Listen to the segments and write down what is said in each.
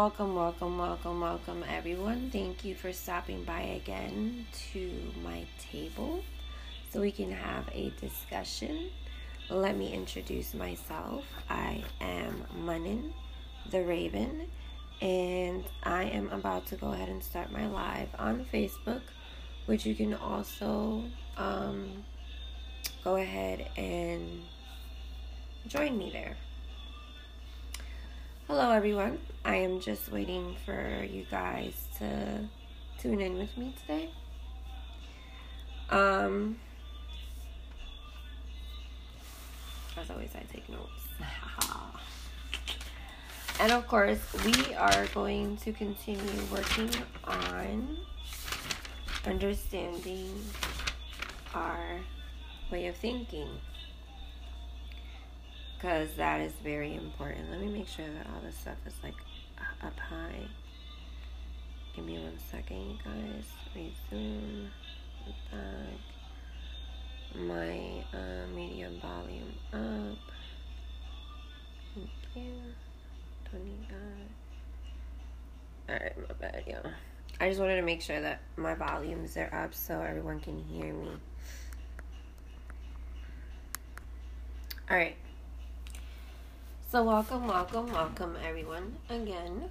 Welcome, welcome, welcome, welcome, everyone. Thank you for stopping by again to my table so we can have a discussion. Let me introduce myself. I am Manin, the Raven, and I am about to go ahead and start my live on Facebook, which you can also um, go ahead and join me there. Hello, everyone. I am just waiting for you guys to tune in with me today. Um, as always, I take notes. and of course, we are going to continue working on understanding our way of thinking because that is very important. Let me make sure that all this stuff is like up high. Give me one second, you guys. Resume back. My uh, medium volume up. Thank you. 29. Alright, my bad, y'all. I just wanted to make sure that my volumes are up so everyone can hear me. Alright. So, welcome, welcome, welcome, everyone, again.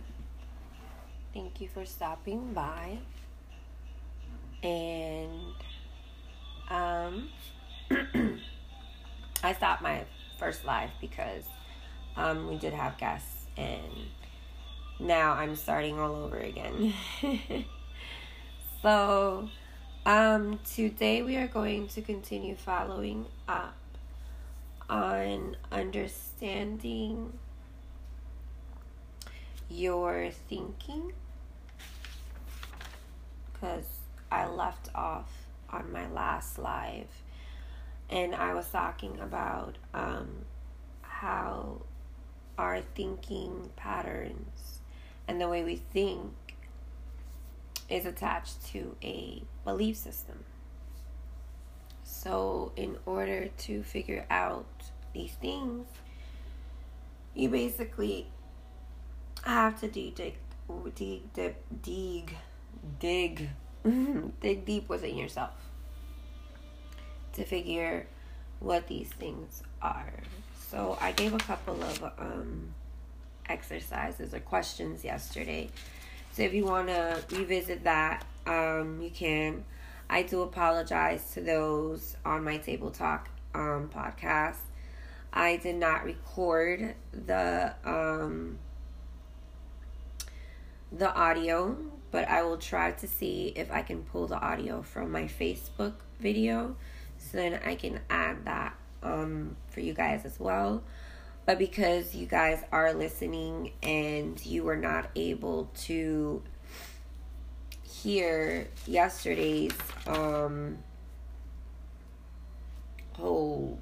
Thank you for stopping by. And, um, I stopped my first live because, um, we did have guests, and now I'm starting all over again. so, um, today we are going to continue following up on understanding your thinking because I left off on my last live and I was talking about um, how our thinking patterns and the way we think is attached to a belief system. So, in order to figure out these things, you basically have to dig, dig, dig, dig, dig, dig, dig deep within yourself to figure what these things are. So, I gave a couple of um, exercises or questions yesterday. So, if you want to revisit that, um, you can. I do apologize to those on my Table Talk um, podcast. I did not record the um, the audio, but I will try to see if I can pull the audio from my Facebook video, so then I can add that um, for you guys as well. But because you guys are listening and you were not able to hear yesterday's um whole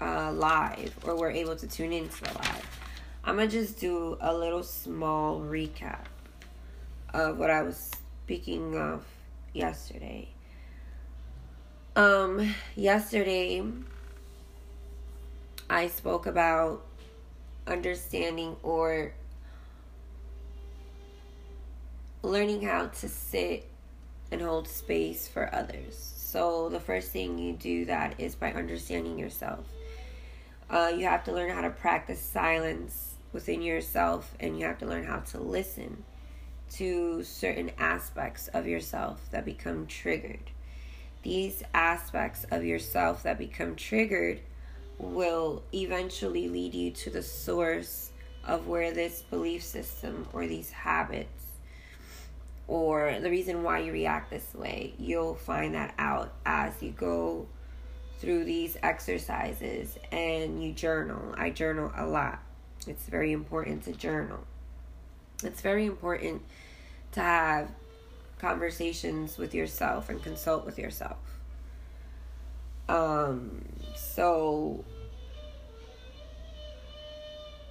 uh live or were able to tune into the live. I'm gonna just do a little small recap of what i was speaking of yesterday. Um yesterday i spoke about understanding or learning how to sit and hold space for others. So, the first thing you do that is by understanding yourself. Uh, you have to learn how to practice silence within yourself, and you have to learn how to listen to certain aspects of yourself that become triggered. These aspects of yourself that become triggered will eventually lead you to the source of where this belief system or these habits or the reason why you react this way. You'll find that out as you go through these exercises and you journal. I journal a lot. It's very important to journal. It's very important to have conversations with yourself and consult with yourself. Um so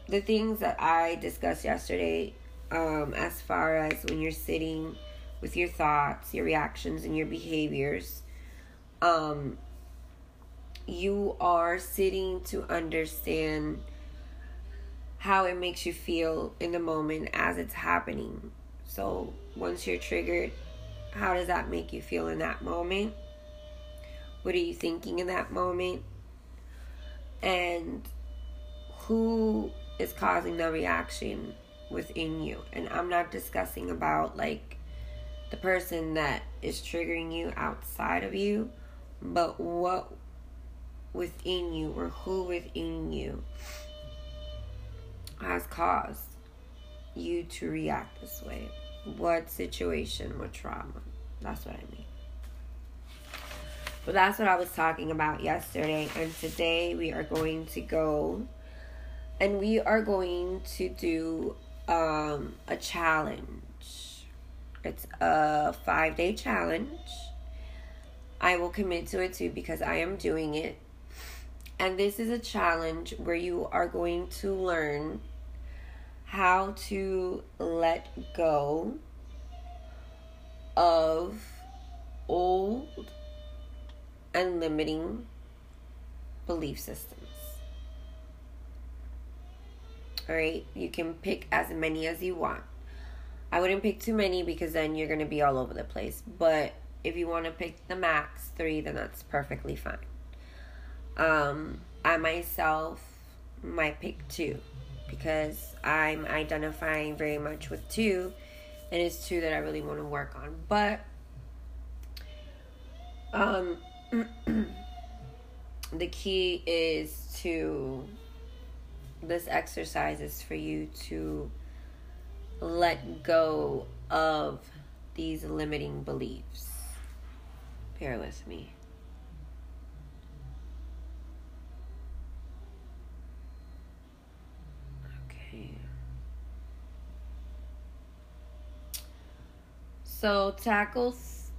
the things that I discussed yesterday um, as far as when you're sitting with your thoughts, your reactions, and your behaviors. Um, you are sitting to understand how it makes you feel in the moment as it's happening. So once you're triggered, how does that make you feel in that moment? What are you thinking in that moment? And who is causing the reaction within you? And I'm not discussing about like the person that is triggering you outside of you, but what within you or who within you has caused you to react this way. What situation, what trauma? That's what I mean. But that's what I was talking about yesterday. And today we are going to go and we are going to do um, a challenge. It's a five day challenge. I will commit to it too because I am doing it. And this is a challenge where you are going to learn how to let go of old and limiting belief systems. All right, you can pick as many as you want. I wouldn't pick too many because then you're going to be all over the place. But if you want to pick the max three, then that's perfectly fine. Um, I myself might pick two because I'm identifying very much with two, and it's two that I really want to work on. But um, the key is to this exercise is for you to let go of these limiting beliefs. Bear with me. Okay. So tackles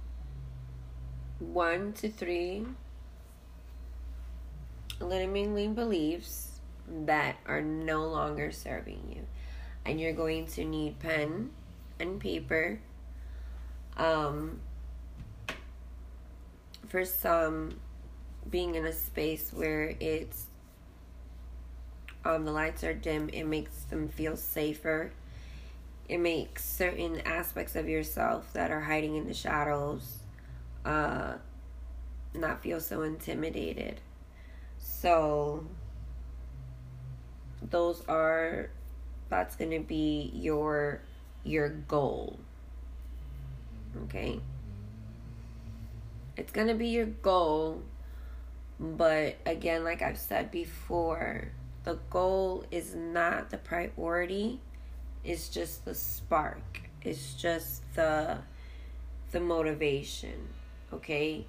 one to three limiting beliefs that are no longer serving you. And you're going to need pen and paper. Um, for some, being in a space where it's um, the lights are dim, it makes them feel safer. It makes certain aspects of yourself that are hiding in the shadows uh, not feel so intimidated. So, those are that's going to be your your goal. Okay? It's going to be your goal, but again like I've said before, the goal is not the priority. It's just the spark. It's just the the motivation okay?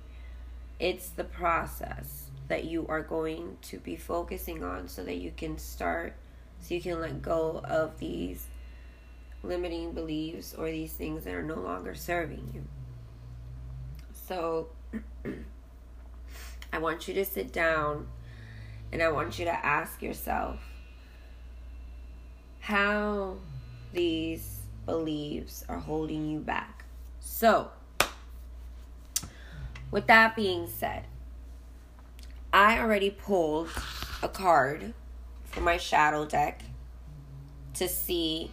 It's the process that you are going to be focusing on so that you can start, so you can let go of these limiting beliefs or these things that are no longer serving you. So, I want you to sit down and I want you to ask yourself how these beliefs are holding you back. So, with that being said, I already pulled a card for my shadow deck to see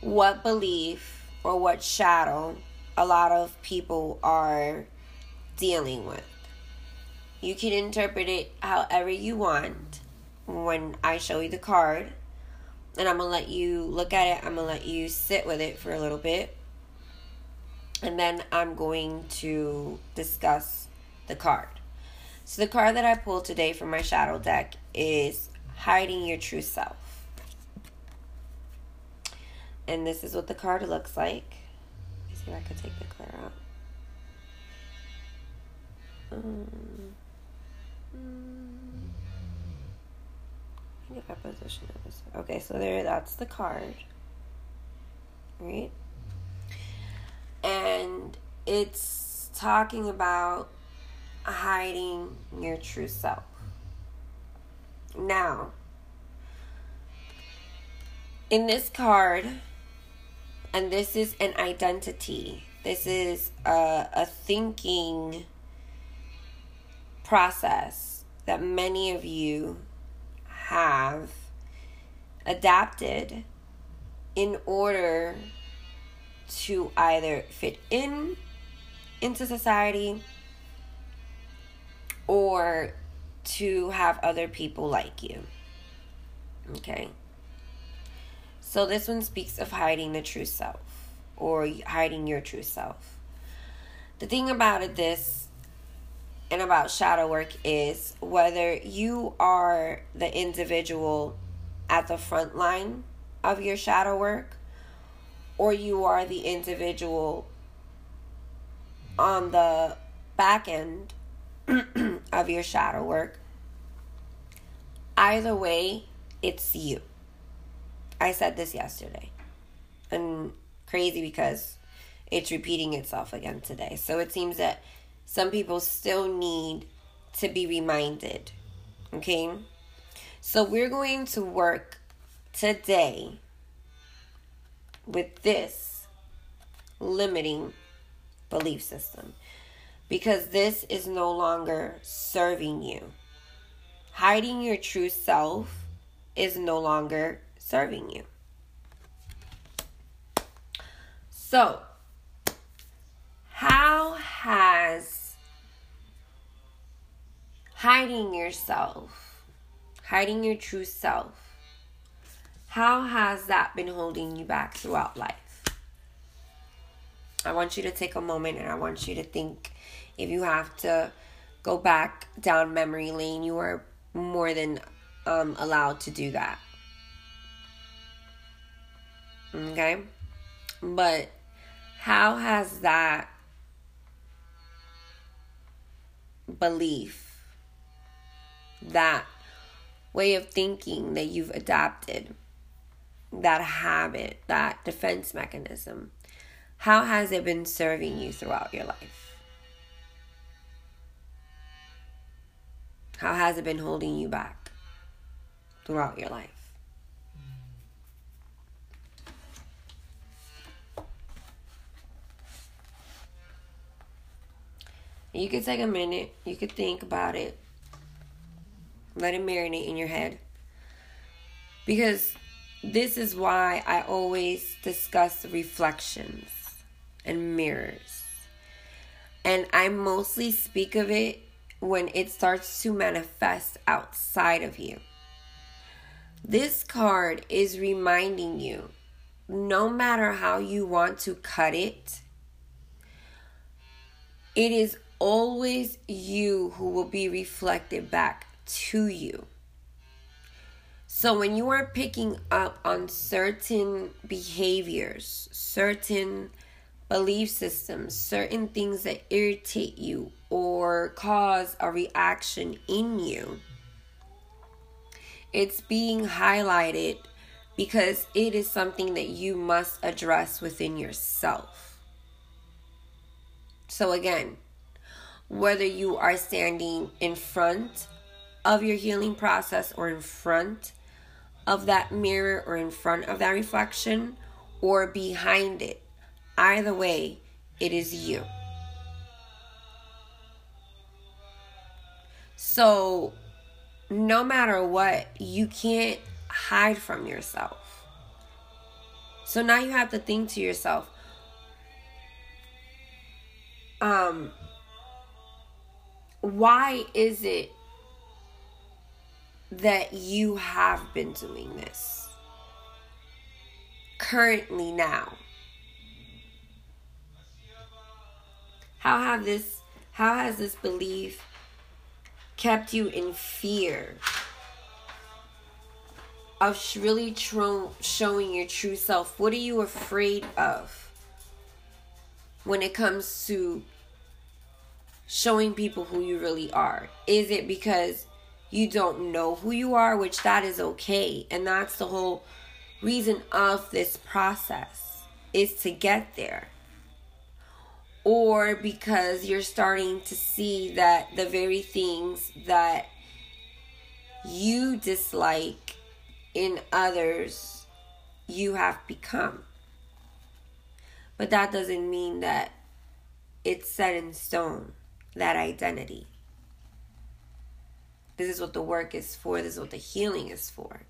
what belief or what shadow a lot of people are dealing with. You can interpret it however you want when I show you the card. And I'm going to let you look at it. I'm going to let you sit with it for a little bit and then I'm going to discuss the card. So, the card that I pulled today from my shadow deck is Hiding Your True Self. And this is what the card looks like. Let me see if I can take the clear out. Um, I think if I position it this way. Okay, so there, that's the card. Right? and it's talking about hiding your true self. Now, in this card, and this is an identity, this is a, a thinking process that many of you have adapted in order to either fit in into society or to have other people like you. Okay? So this one speaks of hiding the true self or hiding your true self. The thing about it this and about shadow work is whether you are the individual at the front line of your shadow work or you are the individual on the back end of your shadow work. Either way, it's you. I said this yesterday. And crazy because it's repeating itself again today. So it seems that some people still need to be reminded. Okay? So we're going to work today with this limiting belief system because this is no longer serving you. Hiding your true self is no longer serving you. So, how has hiding yourself, hiding your true self, how has that been holding you back throughout life? I want you to take a moment and I want you to think if you have to go back down memory lane, you are more than um, allowed to do that. Okay? But how has that belief, that way of thinking that you've adapted, that habit, that defense mechanism, how has it been serving you throughout your life? How has it been holding you back throughout your life? You could take a minute, you could think about it, let it marinate in your head. Because this is why I always discuss reflections and mirrors. And I mostly speak of it when it starts to manifest outside of you. This card is reminding you no matter how you want to cut it, it is always you who will be reflected back to you. So when you are picking up on certain behaviors, certain belief systems, certain things that irritate you or cause a reaction in you, it's being highlighted because it is something that you must address within yourself. So, again, whether you are standing in front of your healing process or in front of that mirror or in front of that reflection or behind it, either way, it is you. So, no matter what, you can't hide from yourself. So now you have to think to yourself, um, why is it that you have been doing this currently now? How have this how has this belief kept you in fear of really showing your true self? What are you afraid of when it comes to showing people who you really are? Is it because you don't know who you are, which that is okay, and that's the whole reason of this process is to get there or because you're starting to see that the very things that you dislike in others you have become. But that doesn't mean that it's set in stone, that identity. This is what the work is for, this is what the healing is for.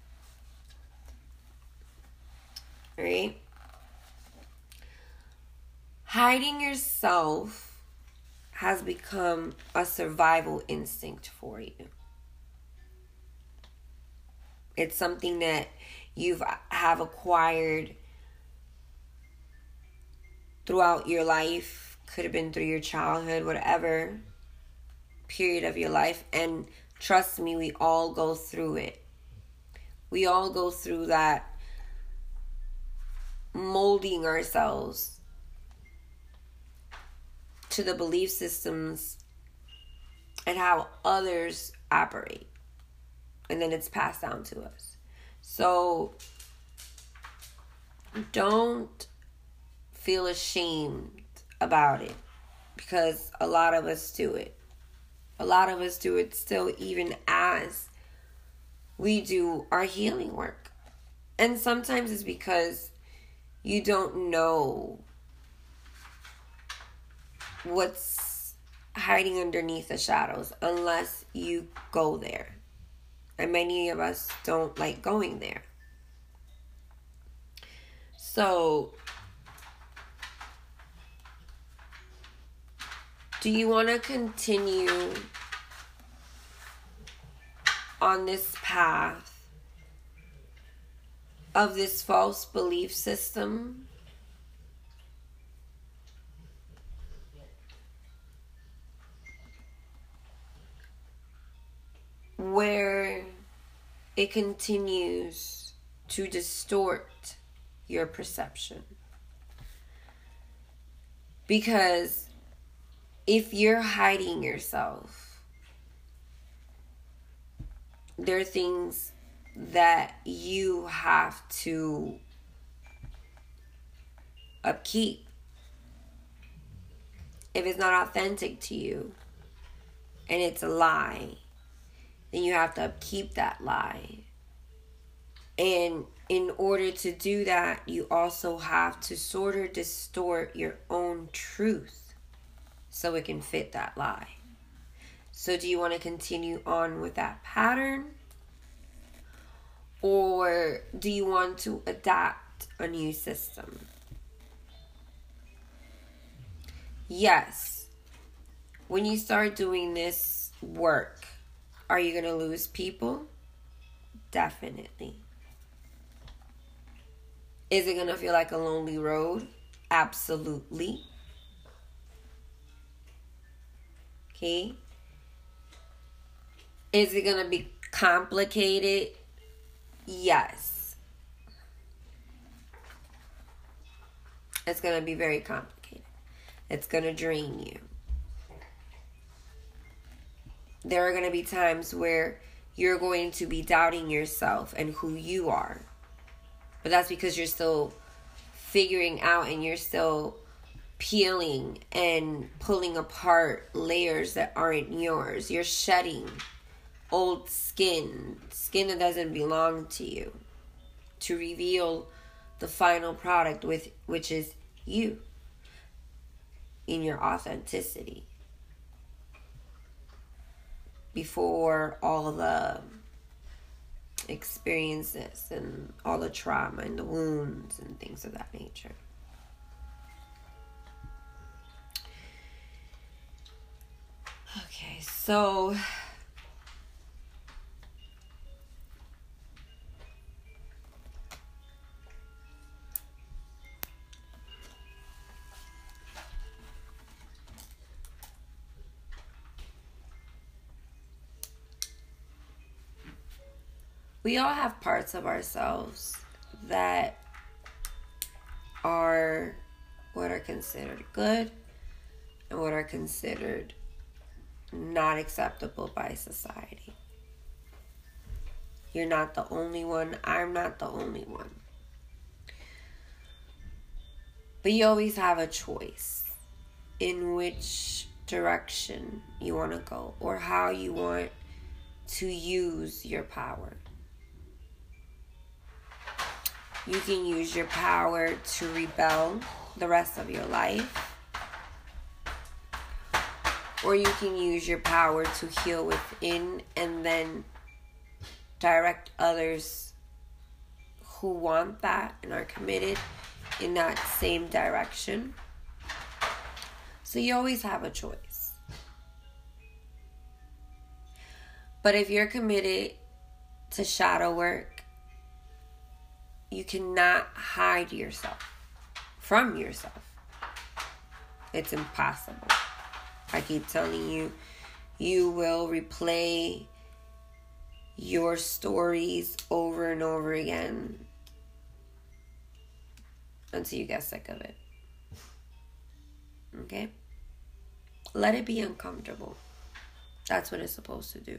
right? Hiding yourself has become a survival instinct for you. It's something that you've have acquired throughout your life, could have been through your childhood, whatever period of your life and trust me, we all go through it. We all go through that molding ourselves to the belief systems and how others operate. And then it's passed down to us. So don't feel ashamed about it because a lot of us do it. A lot of us do it still, even as we do our healing work. And sometimes it's because you don't know what's hiding underneath the shadows unless you go there. And many of us don't like going there. So, do you want to continue on this path of this false belief system. Where it continues to distort your perception. Because if you're hiding yourself, there are things that you have to upkeep. If it's not authentic to you and it's a lie, then you have to upkeep that lie. And in order to do that, you also have to sort of distort your own truth so it can fit that lie. So, do you want to continue on with that pattern? Or do you want to adapt a new system? Yes. When you start doing this work, are you going to lose people? Definitely. Is it going to feel like a lonely road? Absolutely. Okay. Is it going to be complicated? Yes. It's going to be very complicated. It's going to drain you. There are going to be times where you're going to be doubting yourself and who you are. But that's because you're still figuring out and you're still peeling and pulling apart layers that aren't yours. You're shedding old skin, skin that doesn't belong to you, to reveal the final product with which is you in your authenticity. Before all the experiences and all the trauma and the wounds and things of that nature. Okay, so we all have parts of ourselves that are what are considered good and what are considered not acceptable by society. You're not the only one. I'm not the only one. But you always have a choice in which direction you want to go or how you want to use your power. You can use your power to rebel the rest of your life. Or you can use your power to heal within and then direct others who want that and are committed in that same direction. So you always have a choice. But if you're committed to shadow work, you cannot hide yourself from yourself. It's impossible. I keep telling you, you will replay your stories over and over again until you get sick of it. Okay? Let it be uncomfortable. That's what it's supposed to do.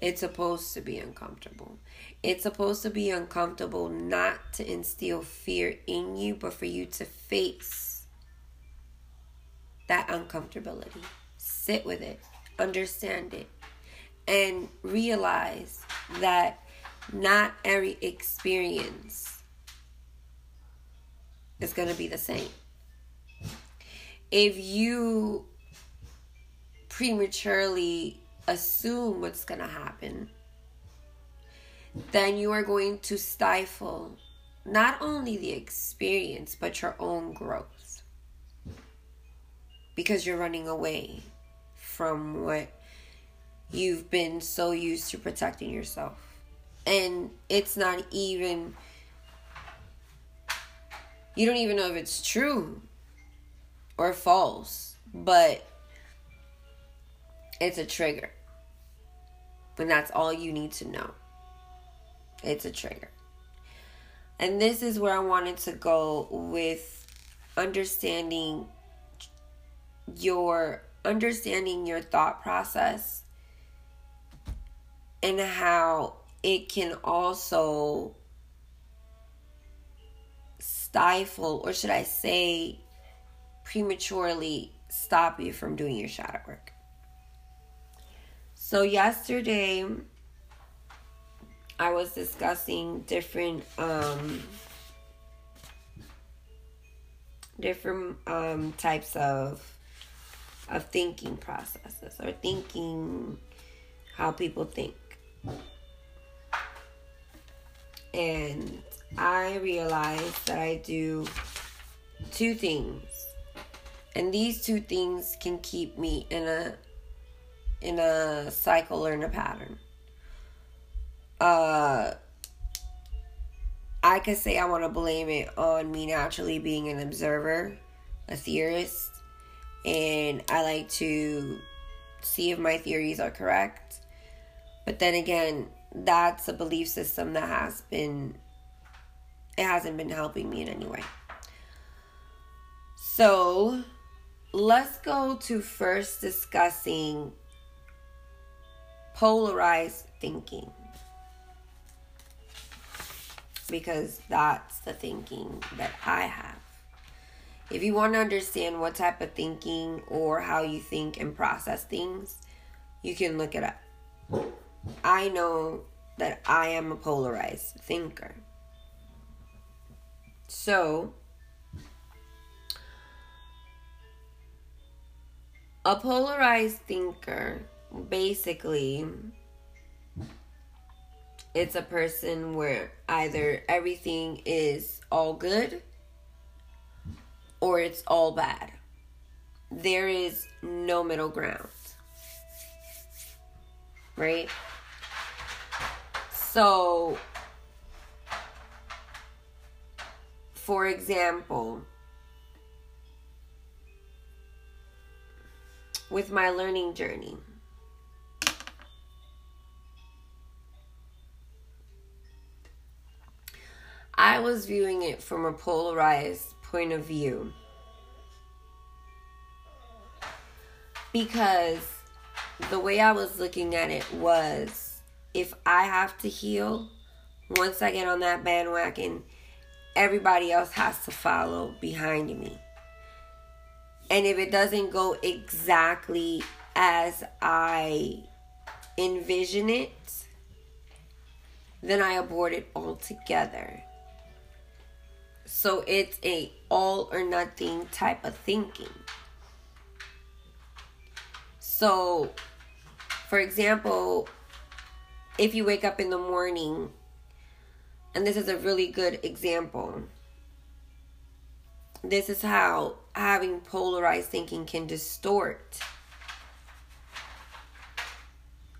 It's supposed to be uncomfortable. It's supposed to be uncomfortable not to instill fear in you, but for you to face that uncomfortability. Sit with it, understand it, and realize that not every experience is going to be the same. If you prematurely assume what's going to happen, then you are going to stifle not only the experience, but your own growth. Because you're running away from what you've been so used to protecting yourself. And it's not even, you don't even know if it's true or false, but it's a trigger. And that's all you need to know. It's a trigger. And this is where I wanted to go with understanding your understanding your thought process and how it can also stifle, or should I say, prematurely stop you from doing your shadow work. So, yesterday, I was discussing different, um, different um, types of of thinking processes or thinking how people think. And I realized that I do two things. And these two things can keep me in a in a cycle or in a pattern. Uh I could say I want to blame it on me naturally being an observer, a theorist, and I like to see if my theories are correct. But then again, that's a belief system that has been it hasn't been helping me in any way. So, let's go to first discussing polarized thinking. Because that's the thinking that I have. If you want to understand what type of thinking or how you think and process things, you can look it up. I know that I am a polarized thinker. So, a polarized thinker basically it's a person where either everything is all good or it's all bad. There is no middle ground. Right? So, for example, with my learning journey, I was viewing it from a polarized point of view. Because the way I was looking at it was if I have to heal, once I get on that bandwagon, everybody else has to follow behind me. And if it doesn't go exactly as I envision it, then I abort it altogether. So it's a all or nothing type of thinking. So, for example, if you wake up in the morning and this is a really good example. This is how having polarized thinking can distort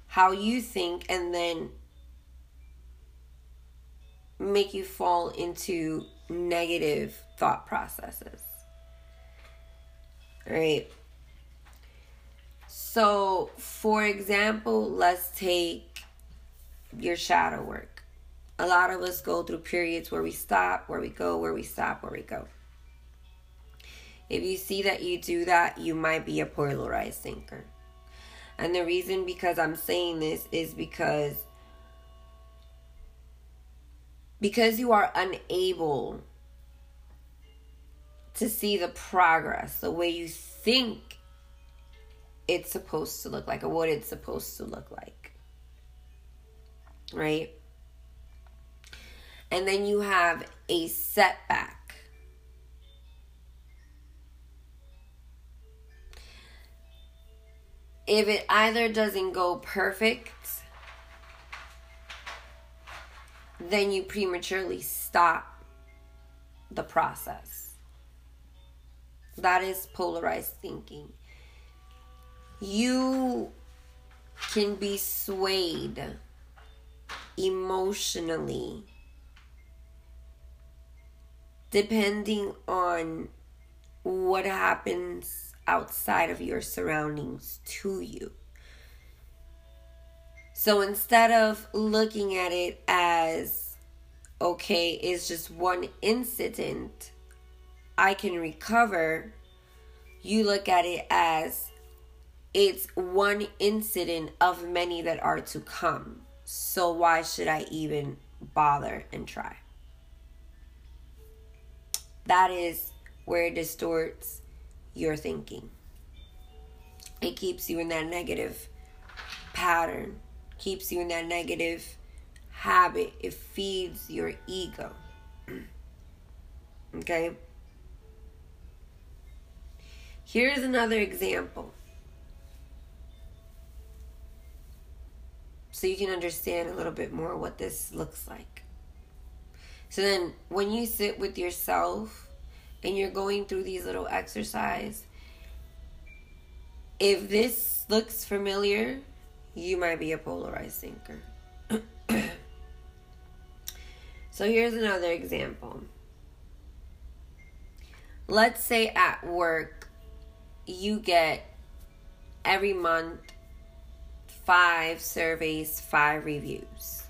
how you think and then make you fall into negative thought processes. Right? So, for example, let's take your shadow work. A lot of us go through periods where we stop, where we go, where we stop, where we go. If you see that you do that, you might be a polarized thinker. And the reason because I'm saying this is because because you are unable to see the progress the way you think it's supposed to look like or what it's supposed to look like. Right? And then you have a setback. If it either doesn't go perfect, then you prematurely stop the process. That is polarized thinking you can be swayed emotionally depending on what happens outside of your surroundings to you. So instead of looking at it as, okay, it's just one incident, I can recover, you look at it as, it's one incident of many that are to come. So why should I even bother and try? That is where it distorts your thinking. It keeps you in that negative pattern, keeps you in that negative habit. It feeds your ego. okay? Here's another example. so you can understand a little bit more what this looks like. So then when you sit with yourself and you're going through these little exercise, if this looks familiar, you might be a polarized thinker. so here's another example. Let's say at work you get every month five surveys, five reviews.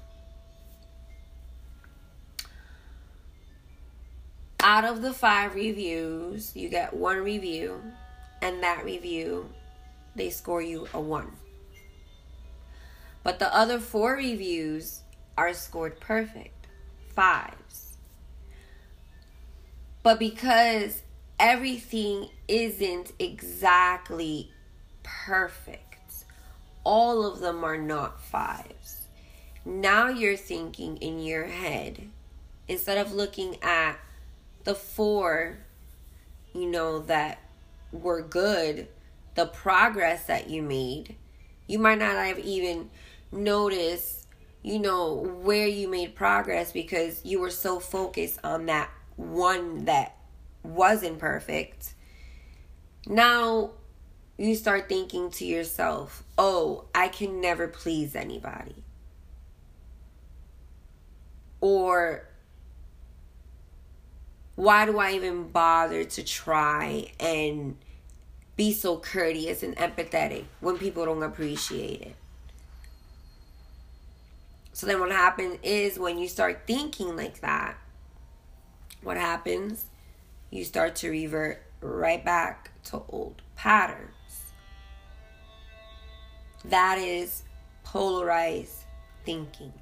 Out of the five reviews, you get one review, and that review, they score you a one. But the other four reviews are scored perfect, fives. But because everything isn't exactly perfect, all of them are not fives. Now you're thinking in your head, instead of looking at the four, you know, that were good, the progress that you made, you might not have even noticed, you know, where you made progress because you were so focused on that one that wasn't perfect. Now you start thinking to yourself, oh, I can never please anybody. Or, why do I even bother to try and be so courteous and empathetic when people don't appreciate it? So then, what happens is when you start thinking like that, what happens? You start to revert right back to old patterns. That is polarized thinking.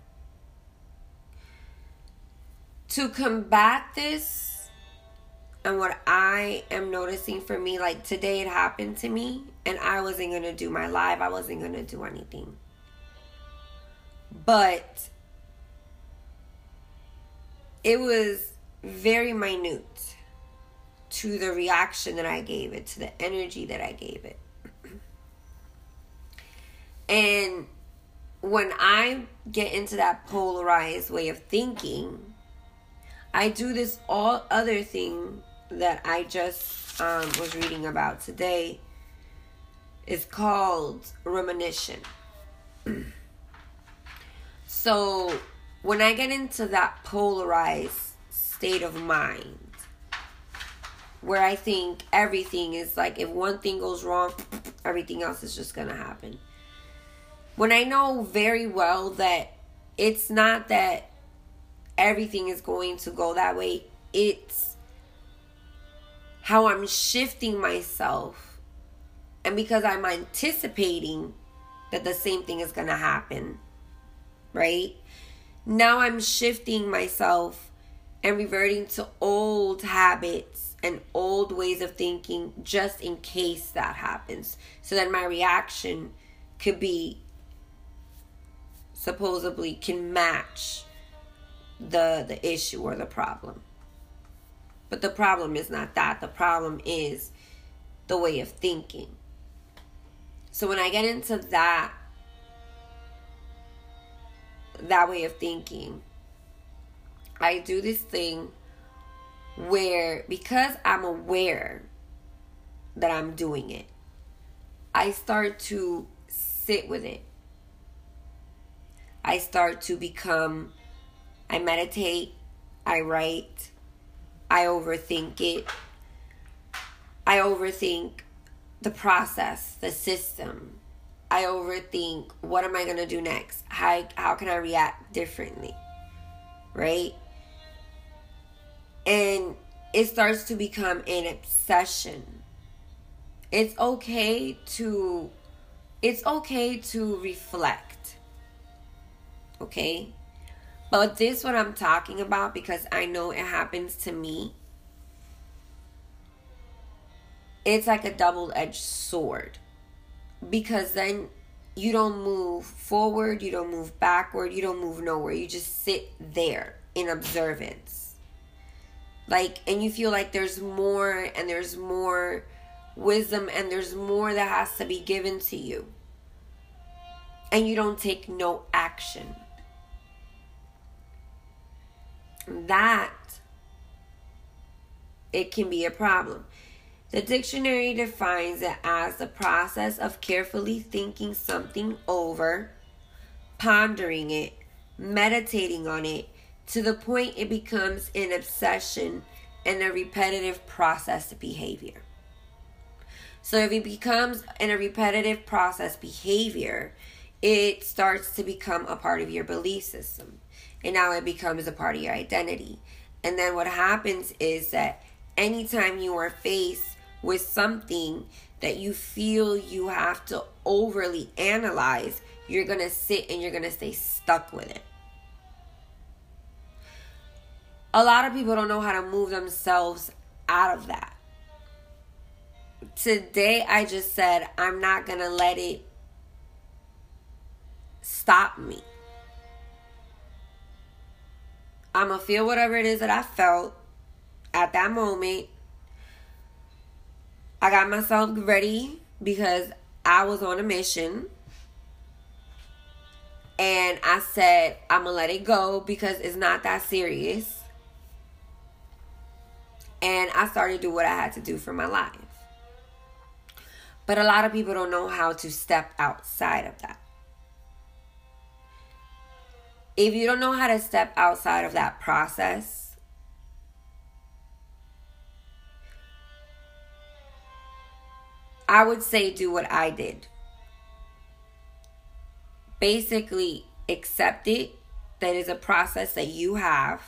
To combat this, and what I am noticing for me, like today it happened to me, and I wasn't to do my live, I wasn't to do anything. But it was very minute to the reaction that I gave it, to the energy that I gave it. And when I get into that polarized way of thinking, I do this all other thing that I just um, was reading about today. Is called rumination. so when I get into that polarized state of mind, where I think everything is like if one thing goes wrong, everything else is just gonna happen. When I know very well that it's not that everything is going to go that way, it's how I'm shifting myself. And because I'm anticipating that the same thing is gonna happen, right? Now I'm shifting myself and reverting to old habits and old ways of thinking just in case that happens. So that my reaction could be supposedly can match the the issue or the problem. But the problem is not that. The problem is the way of thinking. So when I get into that that way of thinking, I do this thing where because I'm aware that I'm doing it, I start to sit with it. I start to become, I meditate, I write, I overthink it. I overthink the process, the system. I overthink what am I going to do next? How, how can I react differently? Right? and it starts to become an obsession. It's okay to it's okay to reflect. Okay? But this what I'm talking about because I know it happens to me. It's like a double-edged sword. Because then you don't move forward, you don't move backward, you don't move nowhere. You just sit there in observance. Like and you feel like there's more and there's more wisdom and there's more that has to be given to you. And you don't take no action. That it can be a problem the dictionary defines it as the process of carefully thinking something over pondering it meditating on it to the point it becomes an obsession and a repetitive process behavior. So if it becomes in a repetitive process behavior, it starts to become a part of your belief system. And now it becomes a part of your identity. And then what happens is that anytime you are faced with something that you feel you have to overly analyze, you're going to sit and you're going to stay stuck with it a lot of people don't know how to move themselves out of that. Today, I just said, I'm not going to let it stop me. I'm going to feel whatever it is that I felt at that moment. I got myself ready because I was on a mission. And I said, I'm going to let it go because it's not that serious and I started to do what I had to do for my life. But a lot of people don't know how to step outside of that. If you don't know how to step outside of that process, I would say do what I did. Basically, accept it that is a process that you have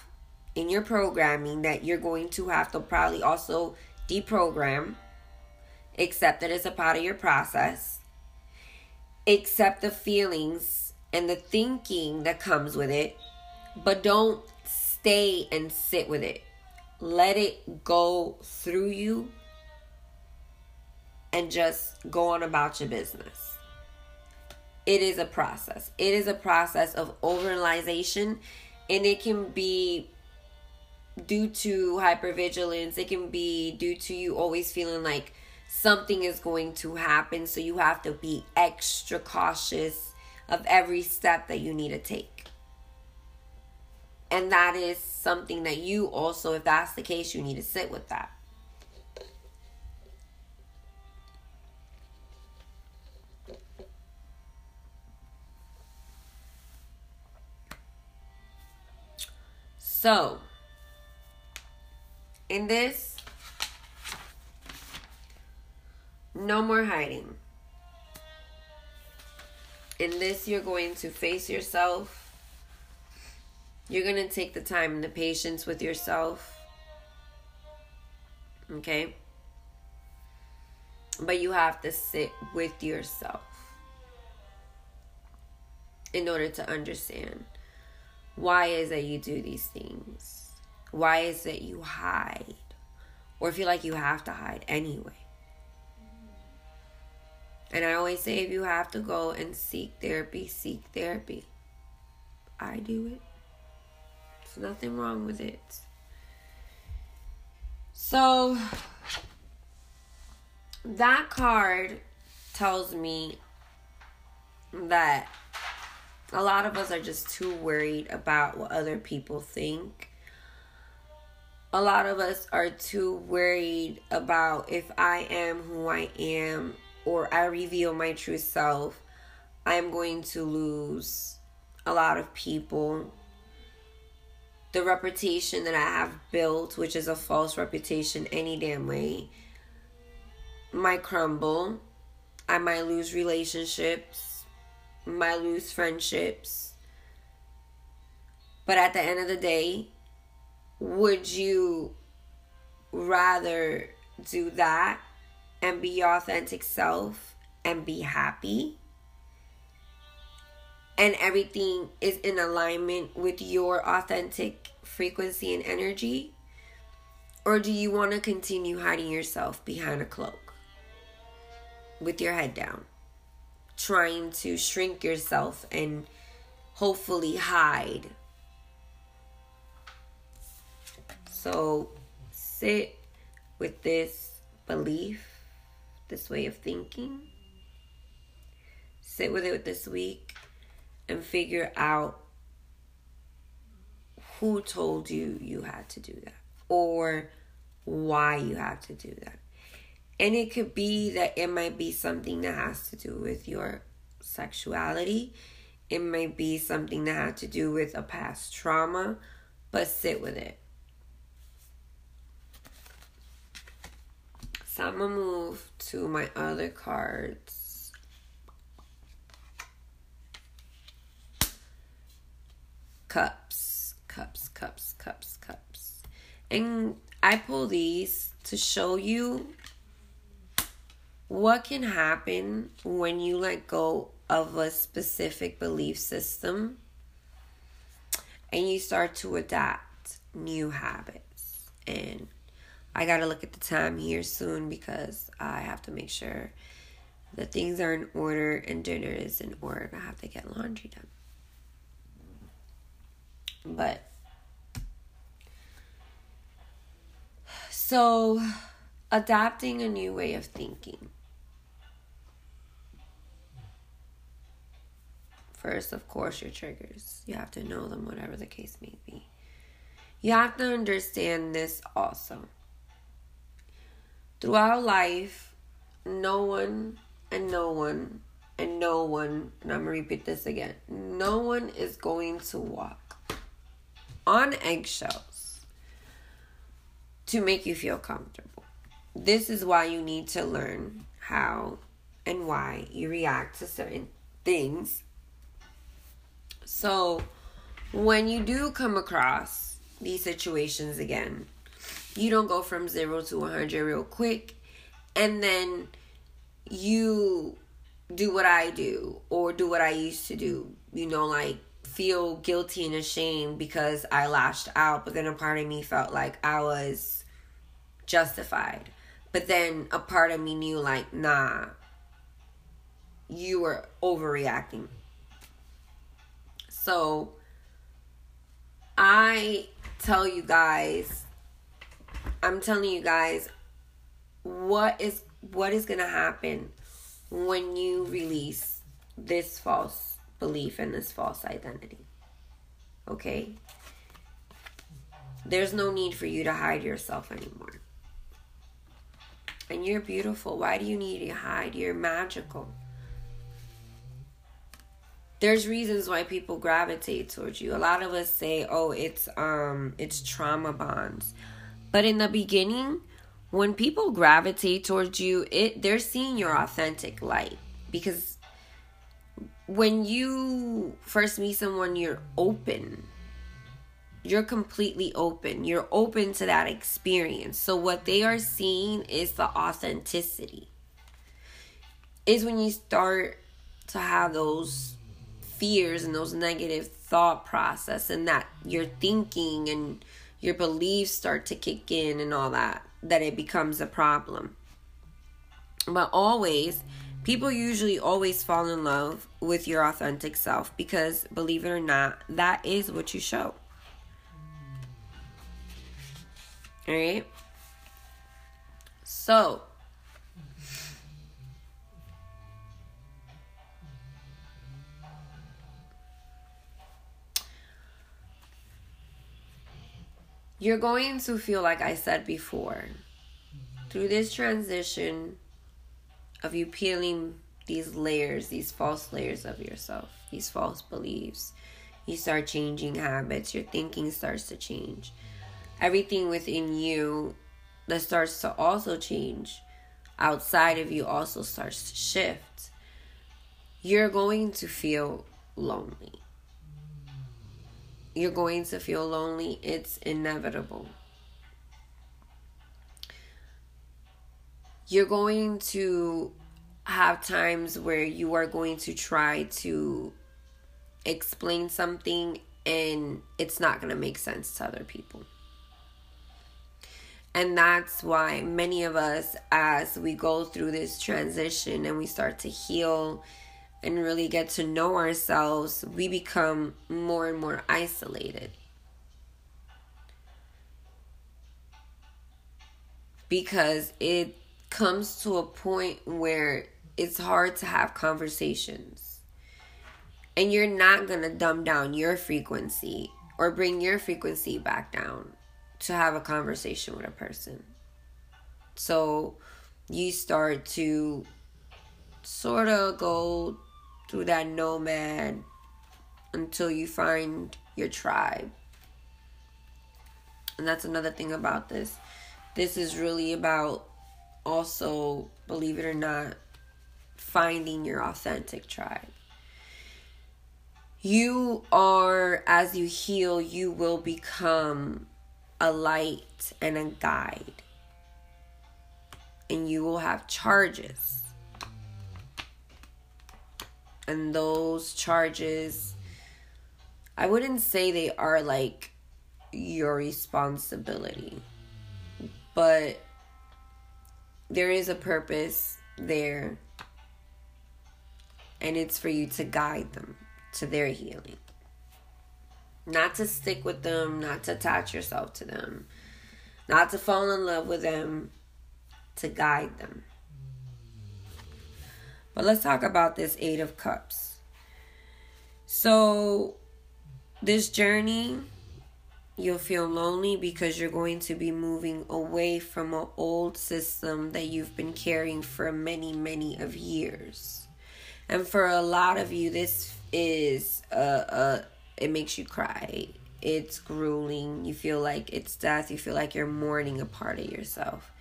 in your programming that you're going to have to probably also deprogram. Accept that it's a part of your process. Accept the feelings and the thinking that comes with it, but don't stay and sit with it. Let it go through you and just go on about your business. It is a process. It is a process of overanalyzation and it can be due to hypervigilance. It can be due to you always feeling like something is going to happen. So you have to be extra cautious of every step that you need to take. And that is something that you also, if that's the case, you need to sit with that. So, in this, no more hiding. In this, you're going to face yourself. You're going to take the time and the patience with yourself. Okay? But you have to sit with yourself in order to understand why is it you do these things? Why is it you hide? Or feel like you have to hide anyway? And I always say if you have to go and seek therapy, seek therapy. I do it. There's nothing wrong with it. So that card tells me that a lot of us are just too worried about what other people think. A lot of us are too worried about if I am who I am or I reveal my true self, I'm going to lose a lot of people. The reputation that I have built, which is a false reputation any damn way, might crumble. I might lose relationships might loose friendships. But at the end of the day, would you rather do that and be your authentic self and be happy? And everything is in alignment with your authentic frequency and energy? Or do you want to continue hiding yourself behind a cloak with your head down? Trying to shrink yourself and hopefully hide. So sit with this belief, this way of thinking. Sit with it this week and figure out who told you you had to do that or why you have to do that. And it could be that it might be something that has to do with your sexuality. It might be something that had to do with a past trauma, but sit with it. So I'm gonna move to my other cards. Cups, cups, cups, cups, cups. And I pull these to show you what can happen when you let go of a specific belief system and you start to adapt new habits. And I got to look at the time here soon because I have to make sure that things are in order and dinner is in order. I have to get laundry done. But so adapting a new way of thinking First, of course, your triggers. You have to know them, whatever the case may be. You have to understand this also. Throughout life, no one and no one and no one, and I'm to repeat this again no one is going to walk on eggshells to make you feel comfortable. This is why you need to learn how and why you react to certain things so, when you do come across these situations again, you don't go from zero to 100 real quick and then you do what I do or do what I used to do. You know, like feel guilty and ashamed because I lashed out, but then a part of me felt like I was justified. But then a part of me knew, like, nah, you were overreacting. So I tell you guys, I'm telling you guys what is what is going to happen when you release this false belief and this false identity. Okay? There's no need for you to hide yourself anymore. And you're beautiful. Why do you need to hide? You're magical. There's reasons why people gravitate towards you. A lot of us say, "Oh, it's um it's trauma bonds." But in the beginning, when people gravitate towards you, it they're seeing your authentic light because when you first meet someone, you're open. You're completely open. You're open to that experience. So what they are seeing is the authenticity. Is when you start to have those fears and those negative thought process and that your thinking and your beliefs start to kick in and all that that it becomes a problem. But always, people usually always fall in love with your authentic self because, believe it or not, that is what you show. All right? So, You're going to feel like I said before, through this transition of you peeling these layers, these false layers of yourself, these false beliefs, you start changing habits, your thinking starts to change. Everything within you that starts to also change outside of you also starts to shift. You're going to feel lonely you're going to feel lonely. It's inevitable. You're going to have times where you are going to try to explain something and it's not going to make sense to other people. And that's why many of us, as we go through this transition and we start to heal and really get to know ourselves, we become more and more isolated. Because it comes to a point where it's hard to have conversations. And you're not going to dumb down your frequency or bring your frequency back down to have a conversation with a person. So you start to sort of go through that nomad until you find your tribe. And that's another thing about this. This is really about also, believe it or not, finding your authentic tribe. You are, as you heal, you will become a light and a guide. And you will have charges and those charges I wouldn't say they are like your responsibility, but there is a purpose there, and it's for you to guide them to their healing. Not to stick with them, not to attach yourself to them, not to fall in love with them, to guide them. But let's talk about this Eight of Cups. So, this journey, you'll feel lonely because you're going to be moving away from an old system that you've been carrying for many, many of years. And for a lot of you, this is a, uh it makes you cry. It's grueling. You feel like it's death. You feel like you're mourning a part of yourself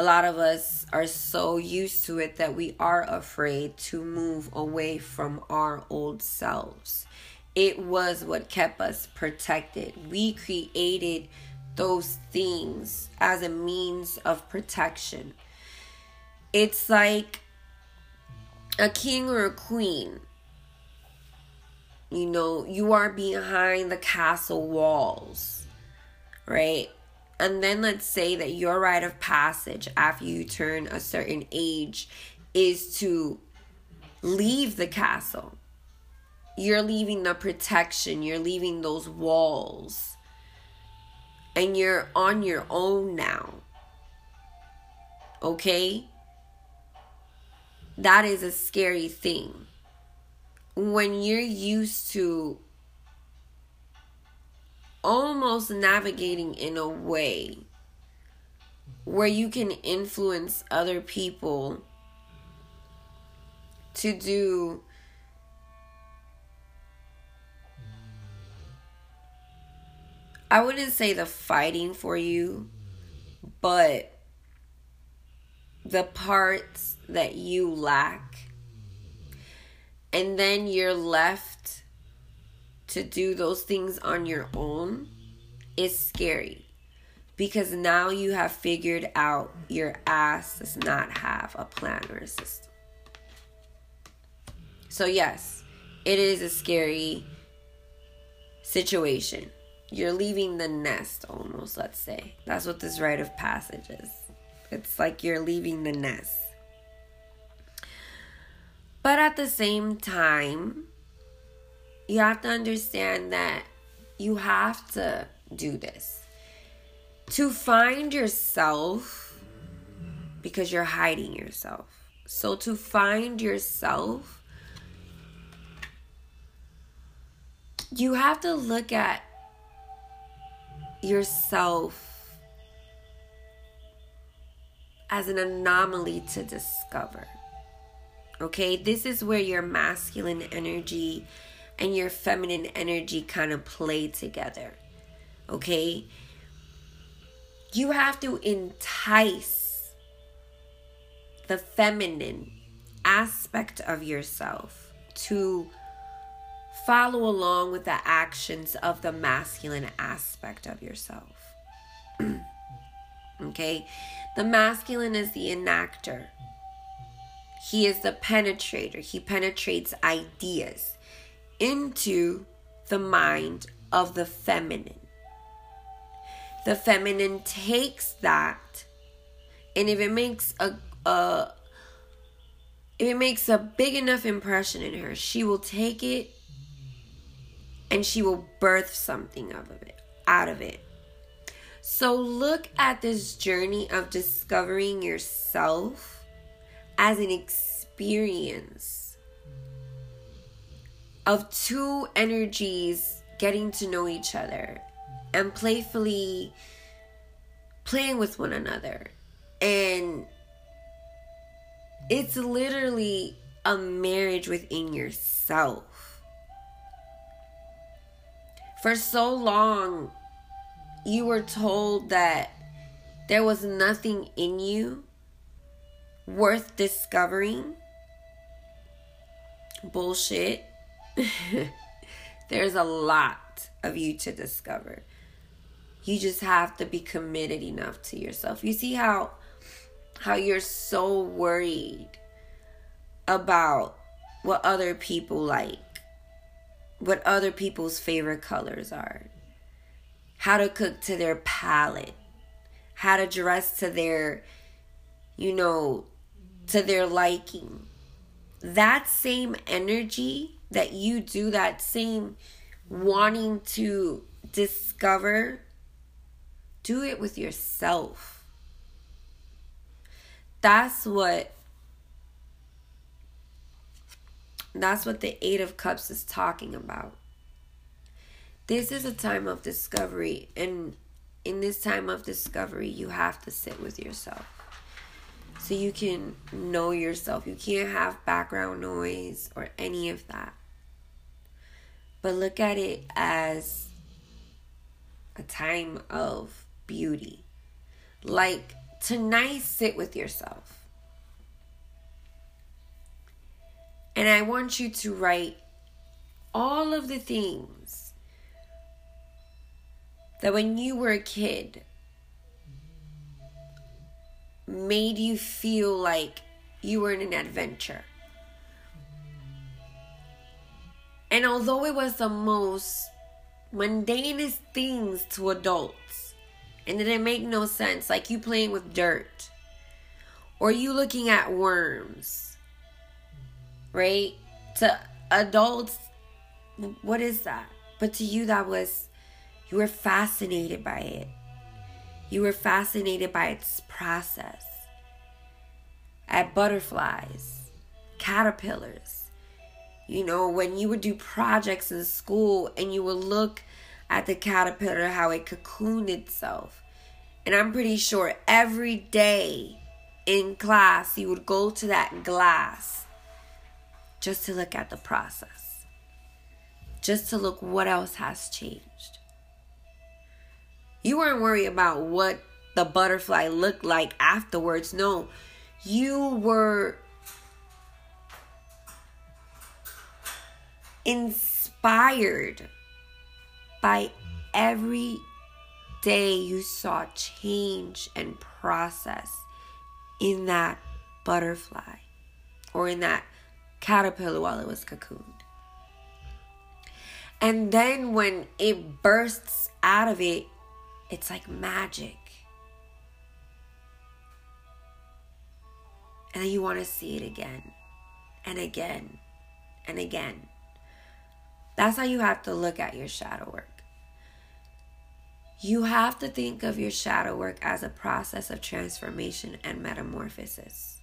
a lot of us are so used to it that we are afraid to move away from our old selves. It was what kept us protected. We created those things as a means of protection. It's like a king or a queen. You know, you are behind the castle walls, right? And then let's say that your rite of passage after you turn a certain age is to leave the castle. You're leaving the protection, you're leaving those walls, and you're on your own now. Okay? That is a scary thing. When you're used to almost navigating in a way where you can influence other people to do I wouldn't say the fighting for you, but the parts that you lack. And then you're left to do those things on your own is scary. Because now you have figured out your ass does not have a plan or a system. So, yes, it is a scary situation you're leaving the nest almost, let's say. That's what this rite of passage is. It's like you're leaving the nest. But at the same time, you have to understand that you have to do this. To find yourself, because you're hiding yourself. So to find yourself, you have to look at yourself as an anomaly to discover. Okay, this is where your masculine energy and your feminine energy kind of play together. Okay, you have to entice the feminine aspect of yourself to follow along with the actions of the masculine aspect of yourself. okay? The masculine is the enactor. He is the penetrator. He penetrates ideas into the mind of the feminine. The feminine takes that, and if it makes a, a if it makes a big enough impression in her, she will take it and she will birth something of it out of it. So look at this journey of discovering yourself as an experience of two energies getting to know each other and playfully playing with one another. And it's literally a marriage within yourself for so long, you were told that there was nothing in you worth discovering. Bullshit. There's a lot of you to discover. You just have to be committed enough to yourself. You see how how you're so worried about what other people like what other people's favorite colors are, how to cook to their palate, how to dress to their, you know, to their liking. That same energy that you do, that same wanting to discover, do it with yourself. That's what That's what the Eight of Cups is talking about. This is a time of discovery, and in this time of discovery, you have to sit with yourself so you can know yourself. You can't have background noise or any of that. But look at it as a time of beauty. Like tonight, sit with yourself. And I want you to write all of the things that when you were a kid made you feel like you were in an adventure. And although it was the most mundanest things to adults, and it didn't make no sense, like you playing with dirt, or you looking at worms, right? To adults, what is that? But to you, that was, you were fascinated by it. You were fascinated by its process. At butterflies, caterpillars. You know, when you would do projects in school and you would look at the caterpillar, how it cocooned itself. And I'm pretty sure every day in class, you would go to that glass just to look at the process, just to look what else has changed. You weren't worried about what the butterfly looked like afterwards. No, you were inspired by every day you saw change and process in that butterfly or in that caterpillar while it was cocooned. And then when it bursts out of it, it's like magic. And then you want to see it again and again and again. That's how you have to look at your shadow work. You have to think of your shadow work as a process of transformation and metamorphosis.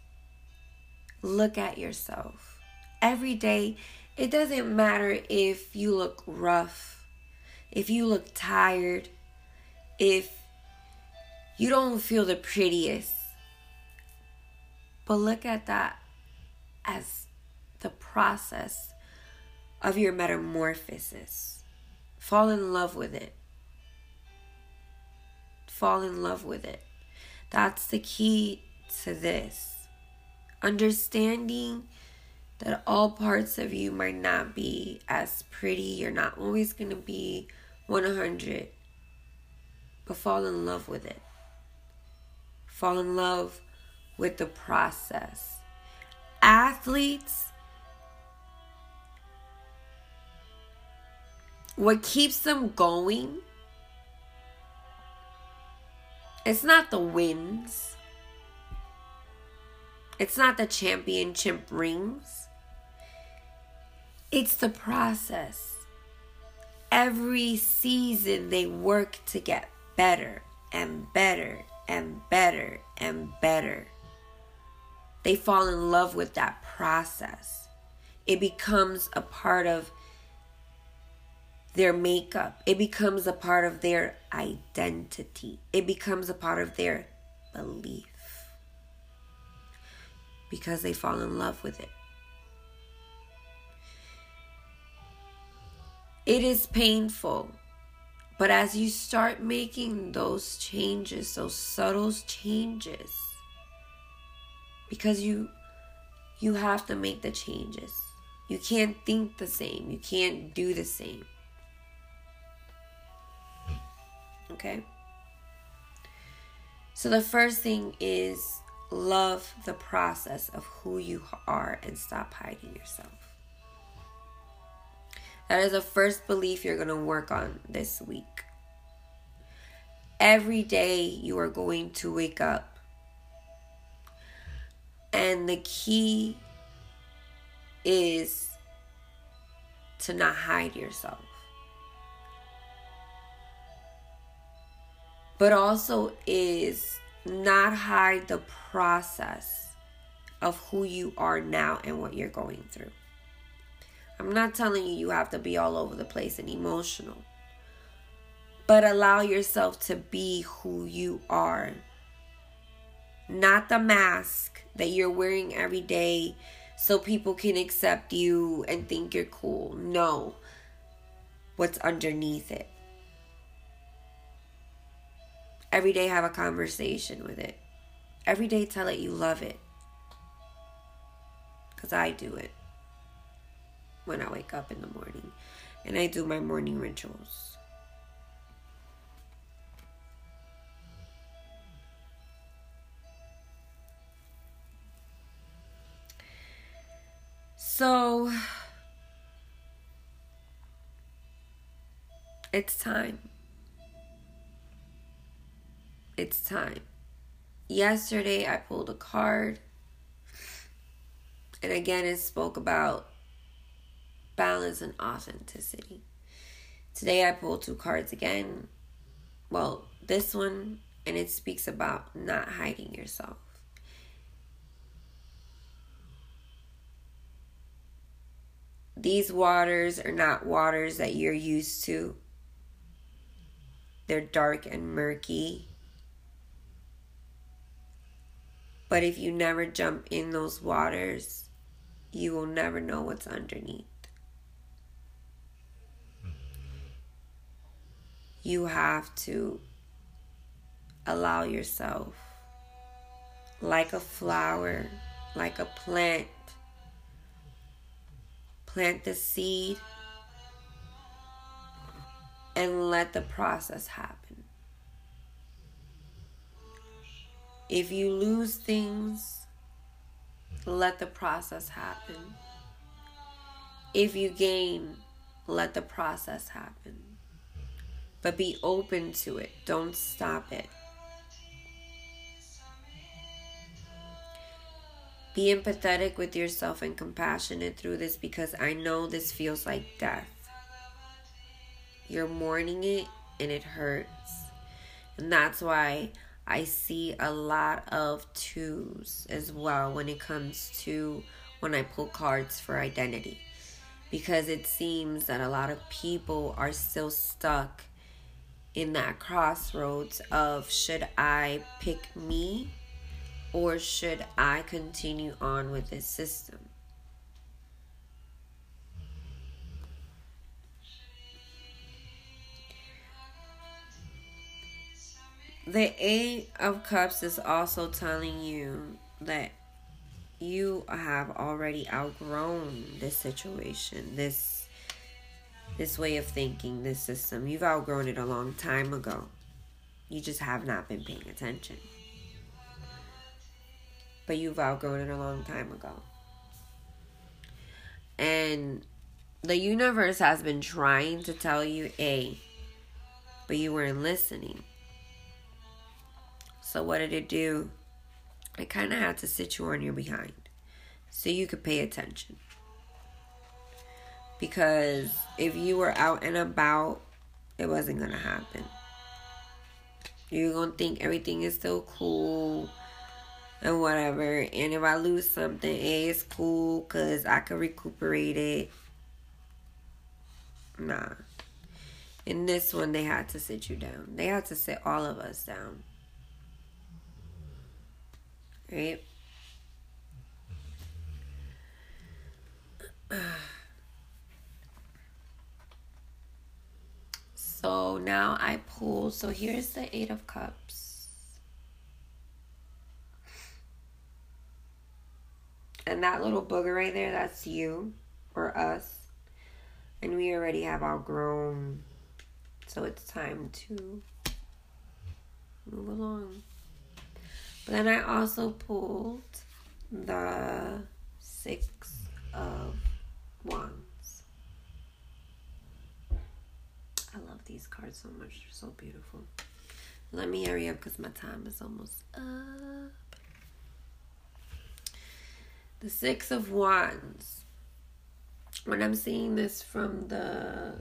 Look at yourself. Every day, it doesn't matter if you look rough, if you look tired, if you don't feel the prettiest. But look at that as the process of your metamorphosis. Fall in love with it. Fall in love with it. That's the key to this. Understanding that all parts of you might not be as pretty. You're not always going to be 100. But fall in love with it. Fall in love with the process. Athletes what keeps them going it's not the wins. It's not the championship rings. It's the process. Every season they work to get better and better and better and better. They fall in love with that process. It becomes a part of their makeup. It becomes a part of their identity. It becomes a part of their belief. Because they fall in love with it. It is painful. But as you start making those changes, those subtle changes, because you you have to make the changes. You can't think the same. You can't do the same. Okay? So the first thing is love the process of who you are and stop hiding yourself. That is the first belief you're going to work on this week. Every day you are going to wake up. And the key is to not hide yourself. But also is not hide the process of who you are now and what you're going through. I'm not telling you you have to be all over the place and emotional, but allow yourself to be who you are. Not the mask that you're wearing every day so people can accept you and think you're cool. No, what's underneath it. Every day, have a conversation with it. Every day, tell it you love it. Because I do it when I wake up in the morning and I do my morning rituals. So, it's time it's time. Yesterday, I pulled a card, and again, it spoke about balance and authenticity. Today, I pulled two cards again. Well, this one, and it speaks about not hiding yourself. These waters are not waters that you're used to. they're dark and murky. But if you never jump in those waters, you will never know what's underneath. You have to allow yourself, like a flower, like a plant, plant the seed and let the process happen. If you lose things, let the process happen. If you gain, let the process happen. But be open to it, don't stop it. Be empathetic with yourself and compassionate through this because I know this feels like death. You're mourning it and it hurts. And that's why I see a lot of twos as well when it comes to when I pull cards for identity. Because it seems that a lot of people are still stuck in that crossroads of should I pick me or should I continue on with this system? The Eight of Cups is also telling you that you have already outgrown this situation, this this way of thinking, this system. You've outgrown it a long time ago. You just have not been paying attention but you've outgrown it a long time ago. And the universe has been trying to tell you A, but you weren't listening. So, what did it do? It kind of had to sit you on your behind so you could pay attention. Because if you were out and about, it wasn't going to happen. You're going to think everything is still cool and whatever. And if I lose something, it's cool because I can recuperate it. Nah. In this one, they had to sit you down. They had to sit all of us down. Right? So now I pull. So here's the Eight of Cups. And that little booger right there, that's you or us. And we already have outgrown. So it's time to move along. Then I also pulled the Six of Wands. I love these cards so much. They're so beautiful. Let me hurry up because my time is almost up. The Six of Wands. When I'm seeing this from the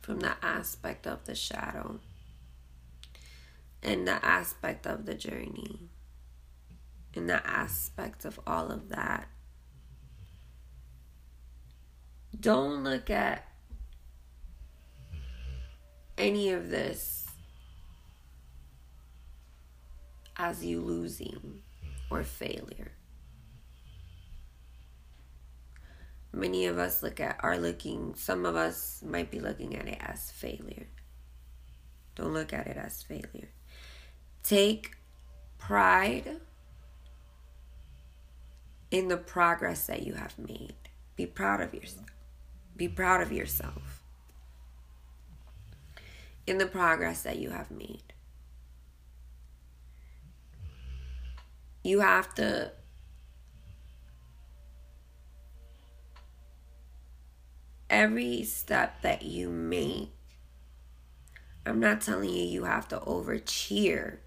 from the aspect of the shadow and the aspect of the journey and the aspect of all of that. Don't look at any of this as you losing or failure. many of us look at are looking some of us might be looking at it as failure don't look at it as failure take pride in the progress that you have made. Be proud of yourself be proud of yourself in the progress that you have made. You have to every step that you make, I'm not telling you you have to over cheer,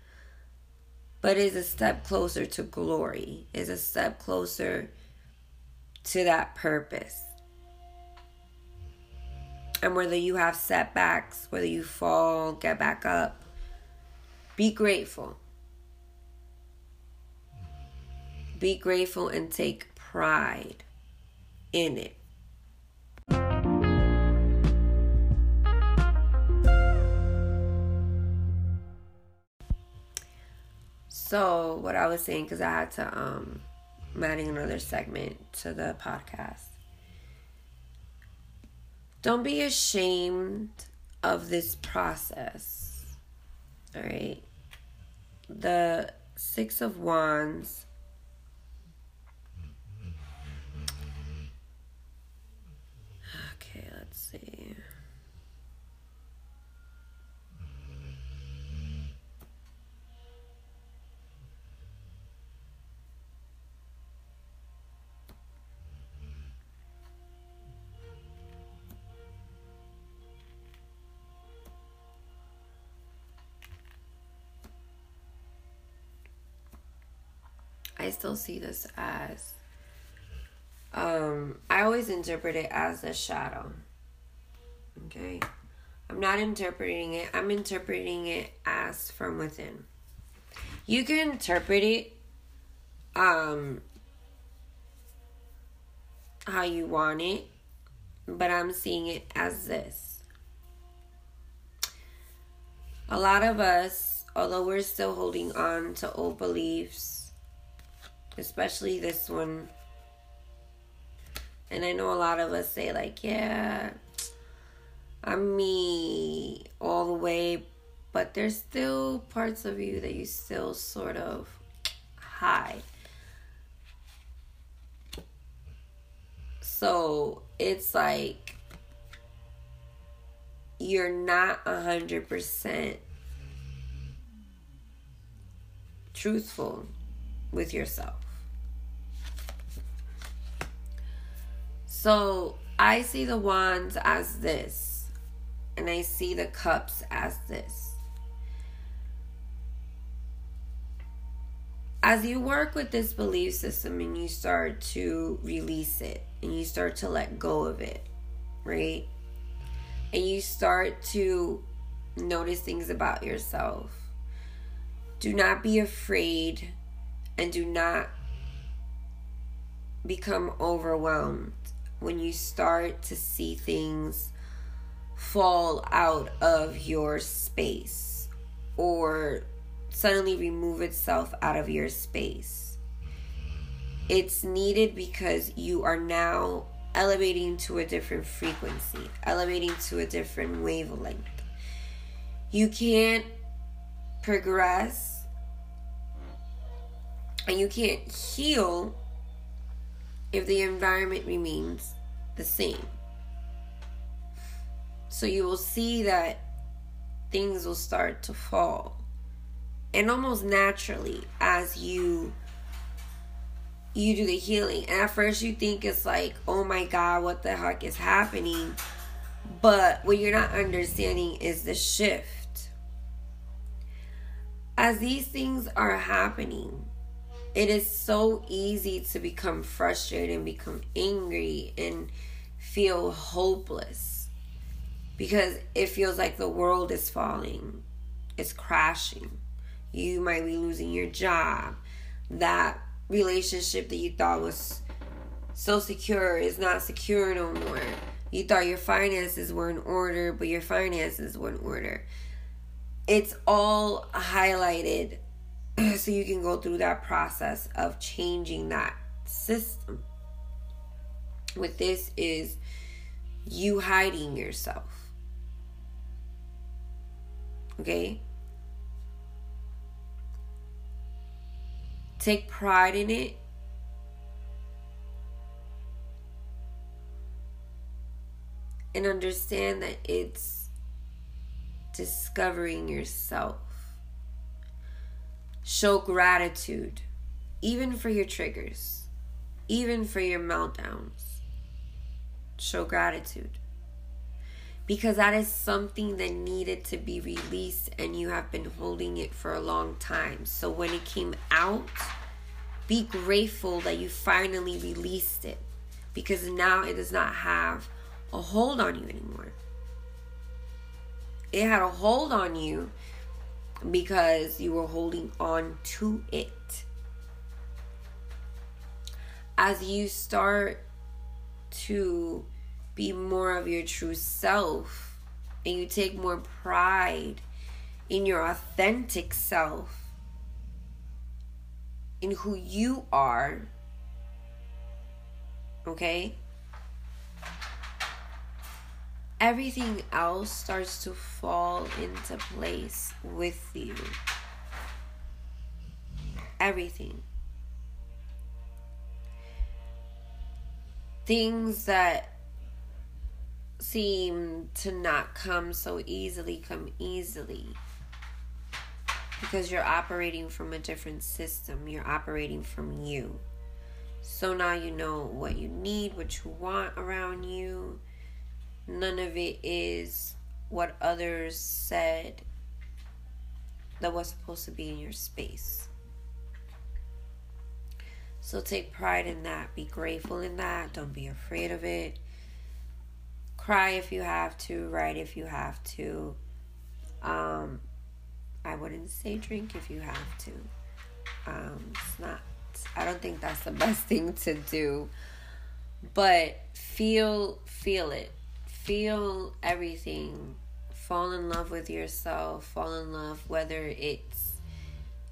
but is a step closer to glory, is a step closer to that purpose. And whether you have setbacks, whether you fall, get back up, be grateful. Be grateful and take pride in it. So, what I was saying, because I had to, um, I'm adding another segment to the podcast. Don't be ashamed of this process. All right. The Six of Wands still see this as um I always interpret it as a shadow. Okay? I'm not interpreting it. I'm interpreting it as from within. You can interpret it um how you want it, but I'm seeing it as this. A lot of us, although we're still holding on to old beliefs, especially this one. And I know a lot of us say, like, yeah, I'm me all the way, but there's still parts of you that you still sort of hide. So it's like you're not a hundred percent truthful with yourself. So I see the wands as this, and I see the cups as this. As you work with this belief system and you start to release it and you start to let go of it, right? And you start to notice things about yourself. Do not be afraid and do not become overwhelmed when you start to see things fall out of your space or suddenly remove itself out of your space. It's needed because you are now elevating to a different frequency, elevating to a different wavelength. You can't progress and you can't heal if the environment remains the same. So you will see that things will start to fall. And almost naturally as you you do the healing. And at first you think it's like, "Oh my god, what the heck is happening?" But what you're not understanding is the shift. As these things are happening, it is so easy to become frustrated and become angry and feel hopeless because it feels like the world is falling, it's crashing. You might be losing your job. That relationship that you thought was so secure is not secure no more. You thought your finances were in order, but your finances were in order. It's all highlighted so you can go through that process of changing that system. With this is you hiding yourself. Okay? Take pride in it. And understand that it's discovering yourself. Show gratitude, even for your triggers, even for your meltdowns. Show gratitude. Because that is something that needed to be released, and you have been holding it for a long time. So when it came out, be grateful that you finally released it. Because now it does not have a hold on you anymore. It had a hold on you because you were holding on to it. As you start to be more of your true self and you take more pride in your authentic self, in who you are, okay, everything else starts to fall into place with you. Everything. Things that seem to not come so easily come easily because you're operating from a different system. You're operating from you. So now you know what you need, what you want around you. None of it is what others said that was supposed to be in your space. So take pride in that. Be grateful in that. Don't be afraid of it. Cry if you have to. Write if you have to. Um, I wouldn't say drink if you have to. Um, it's not. I don't think that's the best thing to do. But feel feel it. Feel everything. Fall in love with yourself. Fall in love whether it's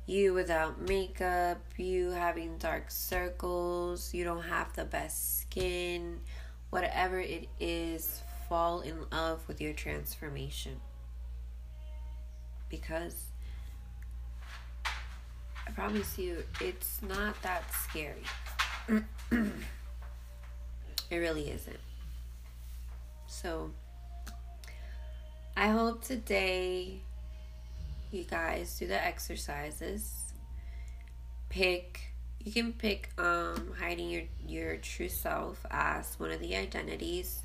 you without makeup, you having dark circles, you don't have the best skin, whatever it is, fall in love with your transformation. Because I promise you, it's not that scary. it really isn't. So, I hope today you guys do the exercises. Pick you can pick um hiding your your true self as one of the identities.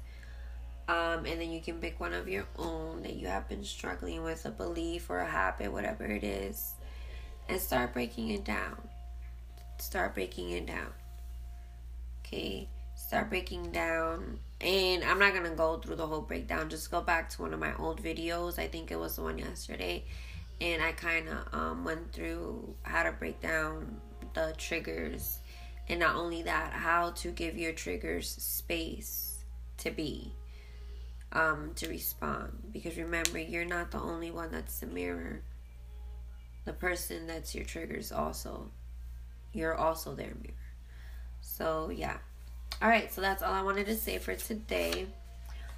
Um, and then you can pick one of your own that you have been struggling with a belief or a habit, whatever it is, and start breaking it down. Start breaking it down. Okay, start breaking down. And I'm not gonna go through the whole breakdown. Just go back to one of my old videos. I think it was the one yesterday and I kind of um, went through how to break down the triggers, and not only that, how to give your triggers space to be, um, to respond. Because remember, you're not the only one that's the mirror. The person that's your triggers also, you're also their mirror. So yeah. All right, so that's all I wanted to say for today.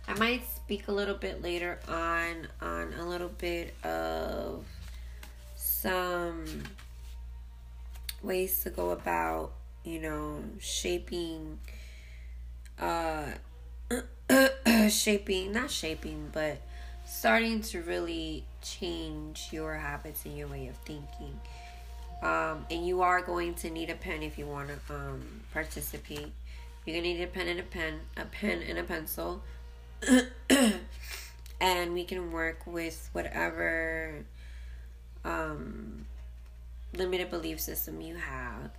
I might speak a little bit later on on a little bit of some ways to go about, you know, shaping uh shaping, not shaping, but starting to really change your habits and your way of thinking. Um, and you are going to need a pen if you want to um, participate. You're gonna need a pen and a pen, a pen and a pencil, and we can work with whatever um, limited belief system you have.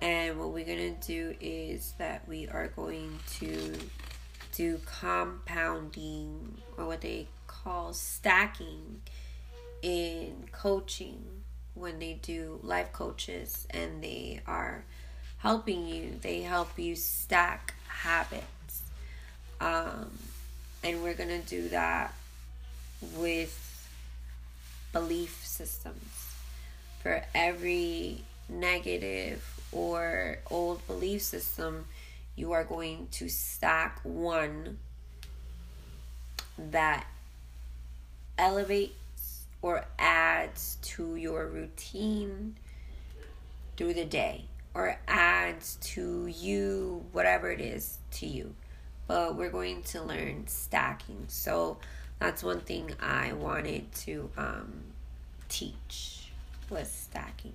And what we're gonna do is that we are going to do compounding or what they call stacking in coaching when they do life coaches and they are helping you. They help you stack habits. Um, and we're gonna do that with belief systems. For every negative or old belief system, you are going to stack one that elevates or adds to your routine through the day or adds to you, whatever it is to you. But we're going to learn stacking. So, that's one thing I wanted to um, teach was stacking.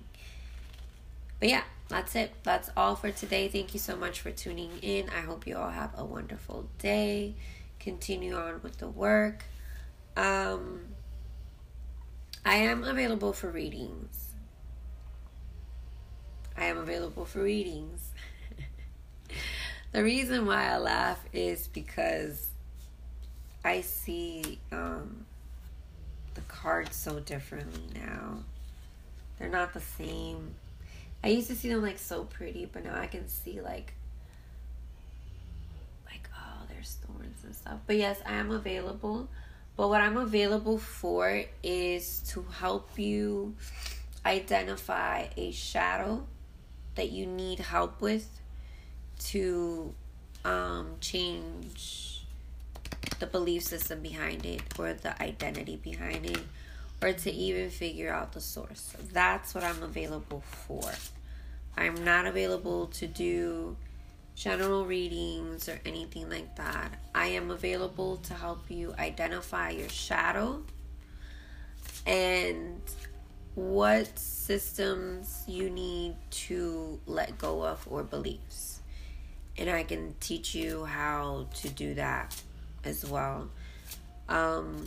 But yeah, that's it. That's all for today. Thank you so much for tuning in. I hope you all have a wonderful day. Continue on with the work. Um, I am available for readings. I am available for readings. the reason why I laugh is because I see um, the cards so differently now. They're not the same. I used to see them like so pretty, but now I can see like like oh, there's thorns and stuff. But yes, I am available. But what I'm available for is to help you identify a shadow that you need help with to um, change the belief system behind it or the identity behind it or to even figure out the source. That's what I'm available for. I'm not available to do general readings or anything like that. I am available to help you identify your shadow and what systems you need to let go of or beliefs. And I can teach you how to do that as well. Um,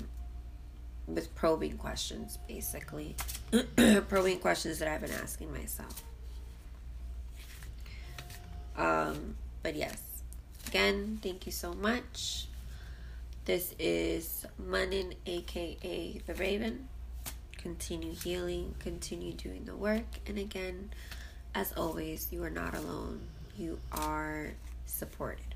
with probing questions, basically. probing questions that I've been asking myself. Um, but yes, again, thank you so much. This is Manin, aka The Raven. Continue healing, continue doing the work. And again, as always, you are not alone, you are supported.